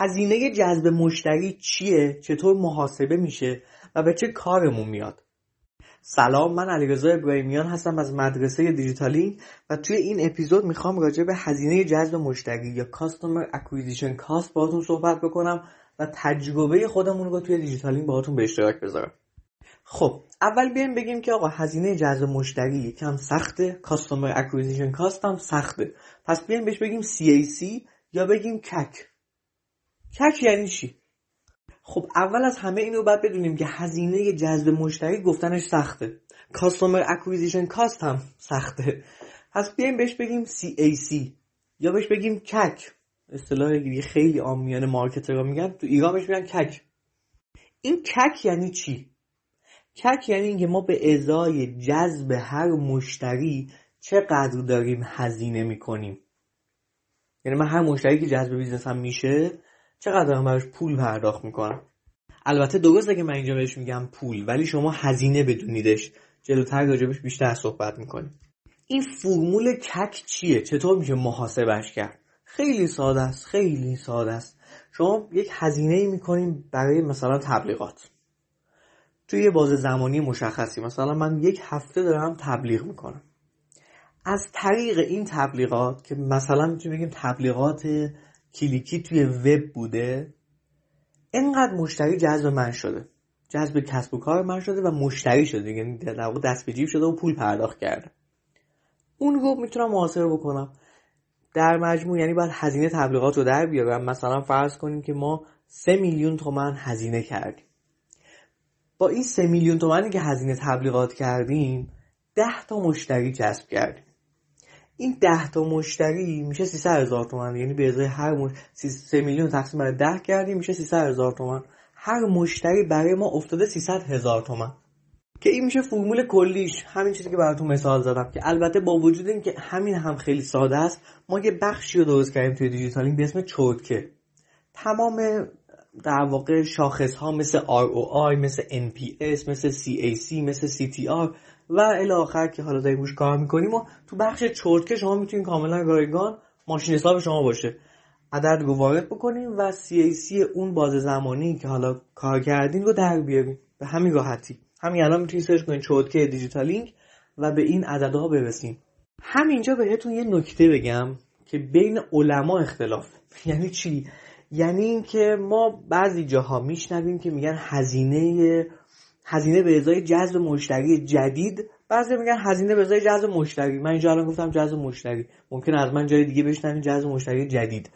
هزینه جذب مشتری چیه؟ چطور محاسبه میشه؟ و به چه کارمون میاد؟ سلام من علیرضا ابراهیمیان هستم از مدرسه دیجیتالی و توی این اپیزود می‌خوام راجع به هزینه جذب مشتری یا Customer Acquisition Cost باهاتون صحبت بکنم و تجربه خودمون رو توی دیجیتالین باهاتون به اشتراک بذارم. خب اول بیایم بگیم که آقا هزینه جذب مشتری یکم سخته Customer Acquisition Cost هم سخته. پس بیایم بهش بگیم CAC یا بگیم کک کک یعنی چی؟ خب اول از همه اینو باید بدونیم که هزینه جذب مشتری گفتنش سخته. Customer Acquisition Cost هم سخته. پس بیایم بهش بگیم CAC یا بهش بگیم کک. اصطلاح دیگه خیلی عامیانه مارکترها میگن. تو ایران بهش میگن کک. این کک یعنی چی؟ کک یعنی اینکه ما به ازای جذب هر مشتری چقدر داریم هزینه می‌کنیم. یعنی من هر مشتری که جذب business ام میشه چقدر دارم براش پول پرداخت می‌کنم؟ البته درسته که من اینجا بهش میگم پول ولی شما هزینه بدونیدش. جلوتر راجبش بیشتر صحبت می‌کنیم. این فرمول CAC چیه؟ چطور میشه محاسبش کرد؟ خیلی ساده است خیلی ساده است. شما یک هزینه ای می‌کنیم برای مثلا تبلیغات. توی یه بازه زمانی مشخصی مثلا من یک هفته دارم تبلیغ می‌کنم. از طریق این تبلیغات که مثلا می‌تونیم بگیم تبلیغات کلیکی توی وب بوده. انقدر مشتری جذب من شده. جذب کسب و کار من شده و مشتری شده. یعنی در واقع دست به جیب شده و پول پرداخت کرده اون رو می‌تونم محاسبه بکنم. در مجموع یعنی باید هزینه تبلیغات رو در بیارم. مثلا فرض کنیم که ما سه میلیون تومن هزینه کردیم. با این سه میلیون تومنی که هزینه تبلیغات کردیم ده تا مشتری جذب کردیم. این ده تا مشتری میشه 300 هزار تومن. یعنی به ازای هر مش... 3 میلیون تقسیم بر 10 کردیم میشه 300 هزار تومن. هر مشتری برای ما افتاده 300 هزار تومن. که این میشه فرمول کلیش. همین چیزی که براتون مثال زدم. که البته با وجود اینکه همین هم خیلی ساده است ما یه بخشی رو درست کردیم توی دیجیتالینگ به اسم چرتکه تمام در واقع شاخص ها مثل ROI مثل NPS مثل CAC مثل CTR و الی که حالا داریم روش کار می‌کنیم و تو بخش چرتکه شما می‌تونید کاملا رایگان ماشین حساب شما باشه. عدد رو وارد بکنیم و CAC اون باز زمانی که حالا کار کردین رو در بیاریم. به همین راحتی. همین الان می‌تونید سرچ کنید چرتکه دیجیتالینگ و به این عددها برسیم همینجا بهتون یه نکته بگم که بین علما اختلاف. یعنی چی؟ یعنی اینکه ما بعضی جاها میشنویم که میگن هزینه هزینه به ازای جذب مشتری جدید بعضی میگن هزینه به ازای جذب مشتری. من اینجا الان گفتم جذب مشتری. ممکن از من جای دیگه بشنوین جذب مشتری جدید.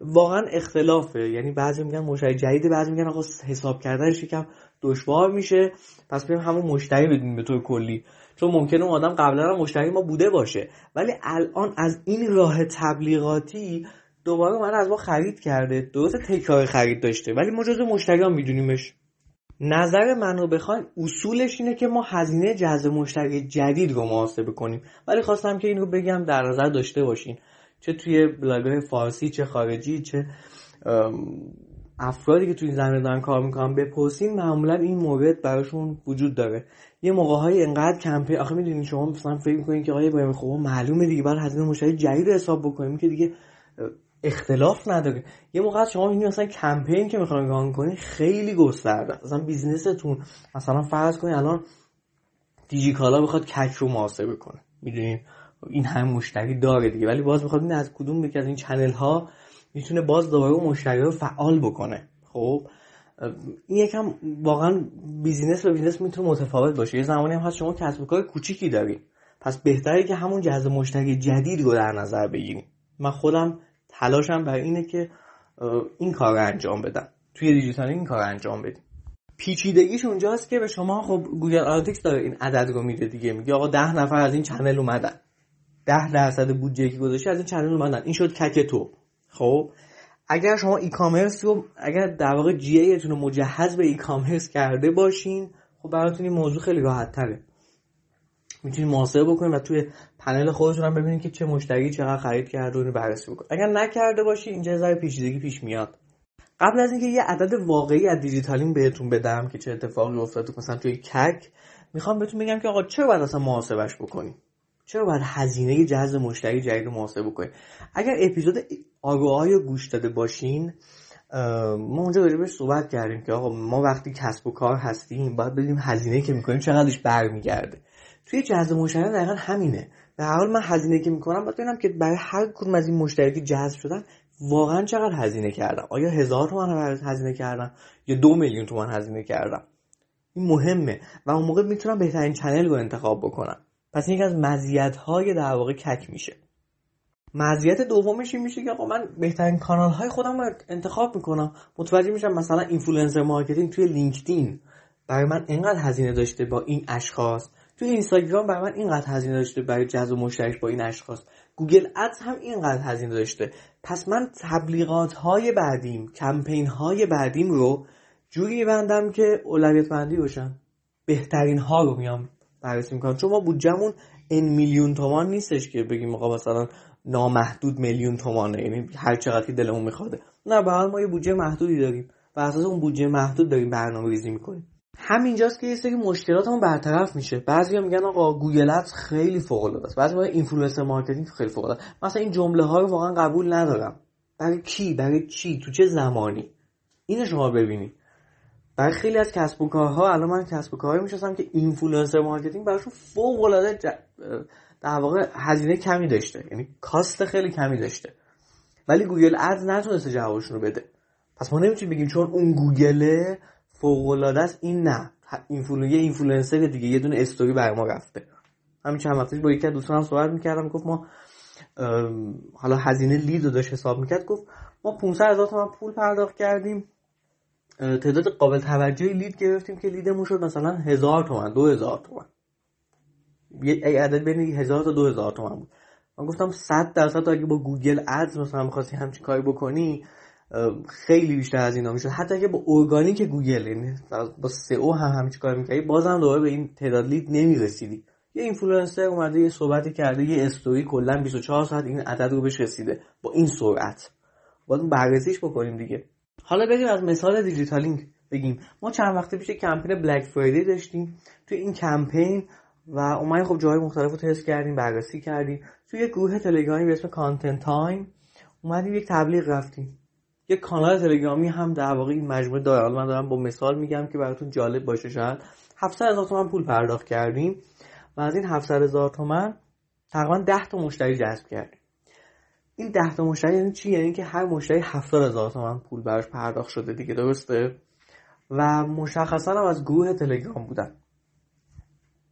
واقعا اختلافه. یعنی بعضی میگن مشتری جدید بعضی میگن آقا حساب کردنش یکم دشوار میشه. پس بریم همون مشتری بدیم به طور کلی. چون ممکنه اون آدم قبلا هم مشتری ما بوده باشه. ولی الان از این راه تبلیغاتی دوباره من از ما خرید کرده. درست تکرار خرید داشته. ولی ما جزو مشتری هم میدونیمش. نظر من رو بخواین اصولش اینه که ما هزینه جذب مشتری جدید رو محاسبه کنیم. ولی خواستم که این رو بگم در نظر داشته باشین. چه توی بلاگ فارسی چه خارجی چه افرادی که توی این زمینه دارن کار می‌کنن بپرسین معمولا این مورد براشون وجود داره. یه موقع های انقدر کمپین آخه می‌دونین شما مثلا فکر می‌کنین که آقای باید خب معلومه دیگه بعد هزینه مشتری جدید حساب بکنیم که دیگه اختلاف نداره. یه موقع شما می‌بینید مثلا کمپین که می‌خواین run کنین خیلی گسترده. مثلا business تون مثلا فرض کنید الان دیجی کالا بخواد CAC رو محاسبه کنه. می‌دونین این هم مشتری داره دیگه. ولی باز می‌خواد این از کدوم یکی از این channel ها می‌تونه باز دوباره مشتری رو فعال بکنه. خب؟ این یکم واقعا business به business می‌تونه متفاوت باشه. یه زمانی هم هست شما کسب کار کوچیکی داری پس بهتره که همون جذب مشتری جدید رو در نظر بگیریم من خودم تلاشم بر اینه که این کار رو انجام بدم. توی دیجیتال این کار انجام بدیم. پیچیدگیش اونجاست که به شما خب Google Analytics داره این عدد رو میده دیگه. میگه آقا ده نفر از این channel اومدن. ده درصد بودجه که گذاشته از این channel اومدن. این شد CAC تو. خب؟ اگر شما ای کامرس رو اگر در واقع جی رو مجهز به ای کامرس کرده باشین خب براتون این موضوع خیلی راحت تره می‌تونید محاسبه بکنید و توی پنل خودتون هم ببینید که چه مشتری چقدر خرید کرده رو بررسی بکنید اگر نکرده باشی اینجا ذره پیچیدگی پیش میاد. قبل از اینکه یه عدد واقعی از دیجیتالین بهتون بدم که چه اتفاقی افتاده مثلا توی کک می‌خوام بهتون بگم که آقا چرا باید اصلا محاسبش بکنیم چرا باید هزینه جذب مشتری جدید رو محاسبه بکنید اگر اپیزود آگوهای رو گوش داده باشین ما اونجا راجبش صحبت کردیم که آقا ما وقتی کسب و کار هستیم باید ببینیم هزینه که می‌کنیم چقدرش برمیگرده. توی جذب مشتری دقیقا همینه. به حال من هزینه که می‌کنم. باید ببینم که برای هر کدوم از این مشتری که جذب شدن واقعا چقدر هزینه کردم آیا هزار تومن هزینه کردم یا دو میلیون تومن هزینه کردم این مهمه. و اون موقع می‌تونم بهترین channel رو انتخاب بکنم. پس این یکی از مزیت های در واقع CAC میشه. مزیت دومش این میشه که آقا من بهترین کانال های خودم رو انتخاب می‌کنم. متوجه میشم مثلا influencer marketing توی LinkedIn برای من اینقدر هزینه داشته با این اشخاص. توی اینستاگرام برای من اینقدر هزینه داشته برای جذب مشتریش با این اشخاص. Google Ads هم اینقدر هزینه داشته. پس من تبلیغات های بعدیم کمپین های بعدیم رو جوری بندم که اولویت بندی باشن بهترین ها رو میام بررسی می‌کنم. چون ما بودجمون این میلیون تومان نیستش که بگیم آقا مثلا نامحدود میلیون تومانه. یعنی هر چقدر که دلمون میخواده نه به ما یه بودجه محدودی داریم و اساس اون بودجه محدود داریم برنامه ریزی می‌کنیم. همینجاست که یه سری مشکلاتمون برطرف میشه. بعضیا میگن آقا Google Ads خیلی فوق العاده است بعضی میگن influencer marketing خیلی فوق العاده مثلا این جمله ها رو واقعا قبول ندارم. برای کی؟ برای چی؟ تو چه زمانی؟ اینو شما ببینید. برای خیلی از کسب و کارها الان من کسب و کارهایی می‌شناسم که influencer marketing براشون فوق العاده در واقع هزینه کمی داشته. یعنی cost خیلی کمی داشته. ولی Google Ads نتونسته جوابشون رو بده. پس ما نمی‌تونیم بگیم چون اون گوگله فوق العاده است. این نه. influ یه اینفلوئنسر دیگه یه دونه استوری برای ما رفته. همین چند وقتی با یکی از دوستانم صحبت می‌کردم. گفت ما حالا هزینه lead رو داشت حساب می‌کرد. گفت ما 500 هزار تومن پول پرداخت کردیم. تعداد قابل توجهی lead گرفتیم که lead مون شد مثلا هزار تومن دو هزار تومن یه عدد بین هزار تا دو هزار تومن بود. من گفتم 100 درصد اگه با Google Ads مثلا می‌خواستی همچین کاری بکنی خیلی بیشتر از اینا می‌شد. حتی اگه با ارگانیک گوگل یعنی با SEO هم همچین کار می‌کردی بازم دوباره به این تعداد lead نمی‌رسیدی. یه اینفلوئنسر اومده یه صحبتی کرده یه استوری کلا 24 ساعت این عدد رو بهش رسیده با این سرعت. باید بررسیش بکنیم دیگه. حالا بریم از مثال دیجیتالینگ بگیم. ما چند وقت پیش کمپین Black Friday داشتیم. تو این کمپین و اومدیم خب جاهای مختلف رو تست کردیم بررسی کردیم. تو یه گروه تلگرامی به اسم Content Time اومدیم یک تبلیغ رفتیم. یه کانال تلگرامی هم در واقع این مجموعه داره. من دارم با مثال میگم که براتون جالب باشه شاید 700 هزار تومن پول پرداخت کردیم و از این 700 هزار تومن تقریبا 10 تا مشتری جذب کردیم. این 10 تا مشتری یعنی چی؟ یعنی که هر مشتری 70 هزار تومن پول براش پرداخت شده دیگه درسته؟ و مشخصا هم از گروه تلگرام بودن.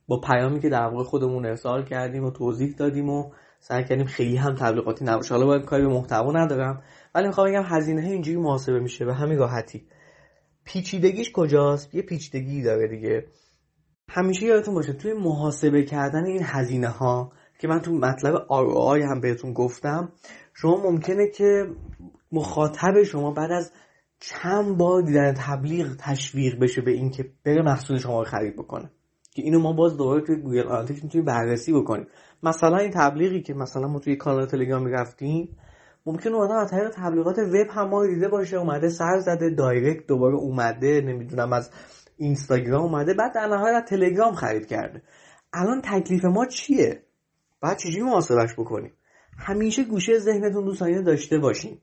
با پیامی که در واقع خودمون ارسال کردیم و توضیح دادیم و سعی کردیم خیلی هم تبلیغاتی نباشه. حالا باید کاری به محتوا ندارم ولی می‌خوام بگم هزینه اینجوری محاسبه میشه به همین راحتی. پیچیدگیش کجاست؟ یه پیچیدگی داره دیگه. همیشه یادتون باشه توی محاسبه کردن این هزینه ها که من تو مطلب ROI هم بهتون گفتم شما ممکنه که مخاطب شما بعد از چند بار دیدن تبلیغ تشویق بشه به اینکه بره محصول شما رو خرید بکنه. که اینو ما باز دوباره توی Google Analytics می‌تونیم بررسی بکنیم. مثلا این تبلیغی که مثلا ما توی کانال تلگرام رفتیم ممکن آدم از طریق تبلیغات وب هم ما دیده باشه اومده سر زده direct دوباره اومده نمی‌دونم از اینستاگرام اومده بعد در نهایت تلگرام خرید کرده. الان تکلیف ما چیه؟ بعد چجوری محاسبش بکنیم؟ همیشه گوشه ذهنتون دوستان داشته باشین.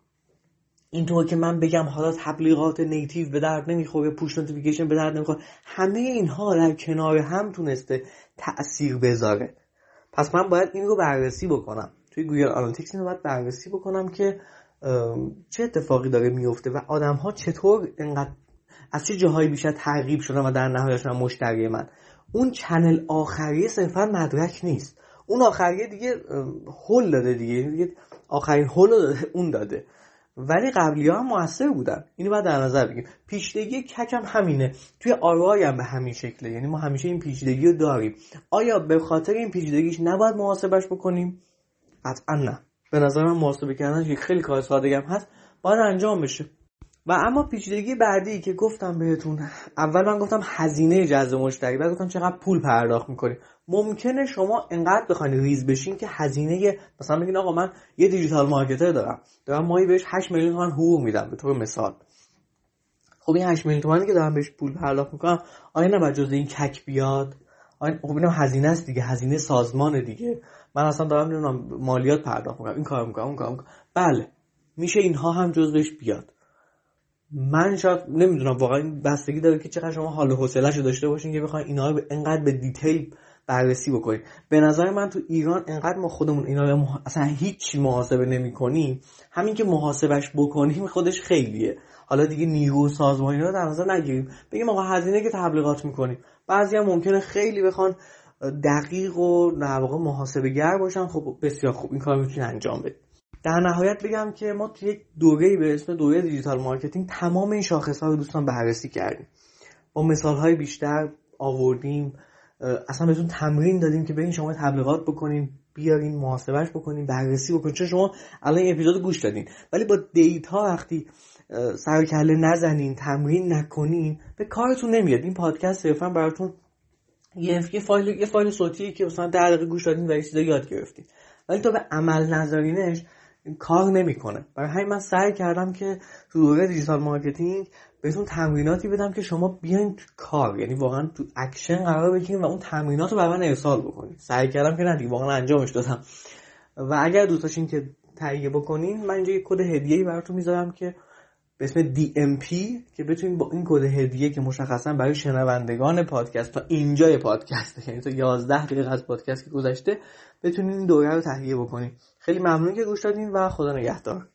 اینطور که من بگم حالا تبلیغات native به درد نمی‌خوره push notification به درد نمی‌خوره همه اینها در کنار هم تونسته تاثیر بذاره. پس من باید این رو بررسی بکنم. توی Google Analytics اینو باید بررسی بکنم که چه اتفاقی داره میفته و آدم ها چطور انقدر از چه جاهایی بیشتر ترغیب شدن و در نهایت شدن مشتری من. اون channel آخری صرفا مدرک نیست. اون آخریه دیگه هول داده دیگه. آخرین هول اون داده. ولی قبلی ها هم موثر بودن. اینو باید در نظر بگیریم. پیچیدگی CAC هم همینه. توی ROI هم به همین شکله. یعنی ما همیشه این پیچیدگی رو داریم. آیا به خاطر این پیچیدگیش نباید محاسبش بکنیم؟ قطعا نه. به نظر من محاسبه کردن که خیلی کار ساده هم هست. باید انجام بشه. و اما پیچیدگی بعدی که گفتم بهتون اول من گفتم هزینه جذب مشتری. بعد گفتم چقدر پول پرداخت می‌کنیم ممکنه شما انقدر بخواید ریز بشین که هزینه مثلا بگین آقا من یه دیجیتال مارکتر دارم. دارم ماهی بهش 8 میلیون تومان حقوق میدم به طور مثال. خب این 8 میلیون تومانی که دارم بهش پول پرداخت می‌کنم آیا نباید جز این کک بیاد؟ آیا خب اینم هزینه است دیگه هزینه سازمان دیگه. من اصلا دارم نمی‌دونم مالیات پرداخت می‌کنم این کار می‌کنم اون کار می‌کنم. بله میشه اینها هم جزوش بیاد. من شاید نمی‌دونم واقعا بستگی داره که چقدر شما حال و حوصله‌شو داشته باشین که بخواین اینا رو انقدر به دیتیل بررسی بکنید به نظر من تو ایران انقدر ما خودمون اینا رو اصلا هیچ محاسبه نمی‌کنیم. همین که محاسبش بکنیم خودش خیلیه. حالا دیگه نیرو سازمانی رو در نظر نگیریم. بگیم آقا هزینه که تبلیغات می‌کنیم. بعضی هم ممکنه خیلی بخوان دقیق و در واقع محاسبه گر باشن. خب بسیار خوب. این کار می‌تونی انجام بدید در نهایت بگم که ما توی یک دوره به اسم دوره digital marketing تمام این شاخص ها رو دوستان بررسی کردیم. با مثال های بیشتر آوردیم. اصلا بهتون تمرین دادیم که برین شما تبلیغات بکنین بیارین محاسبش بکنین بررسی بکنین. چون شما الان این اپیزود گوش دادین. ولی با data وقتی سر کله نزنین تمرین نکنین به کارتون نمیاد. این پادکست صرفا براتون یه فایل یه فایل صوتی که مثلا در دقیقه گوش دادین و چیزا یاد گرفتین. ولی تو به عمل نذارینش کار نمی‌کنه. برای همین من سعی کردم که تو دوره digital marketing بهتون تمریناتی بدم که شما بیاین تو کار. یعنی واقعا تو اکشن قرار بگیرین و اون تمرینات رو برای من ارسال بکنید سعی کردم که نه واقعا انجامش دادم. و اگر دوست داشتین که تهیه بکنین من اینجا یه کد هدیه‌ای براتون می‌ذارم که به اسم DMP که بتونین با این کد هدیه که مشخصا برای شنوندگان پادکست تا اینجای پادکست یعنی تا 11 دقیقه از پادکست که گذشته بتونین این دوره رو تهیه بکنین. خیلی ممنون که گوش دادین و خدا نگهدار.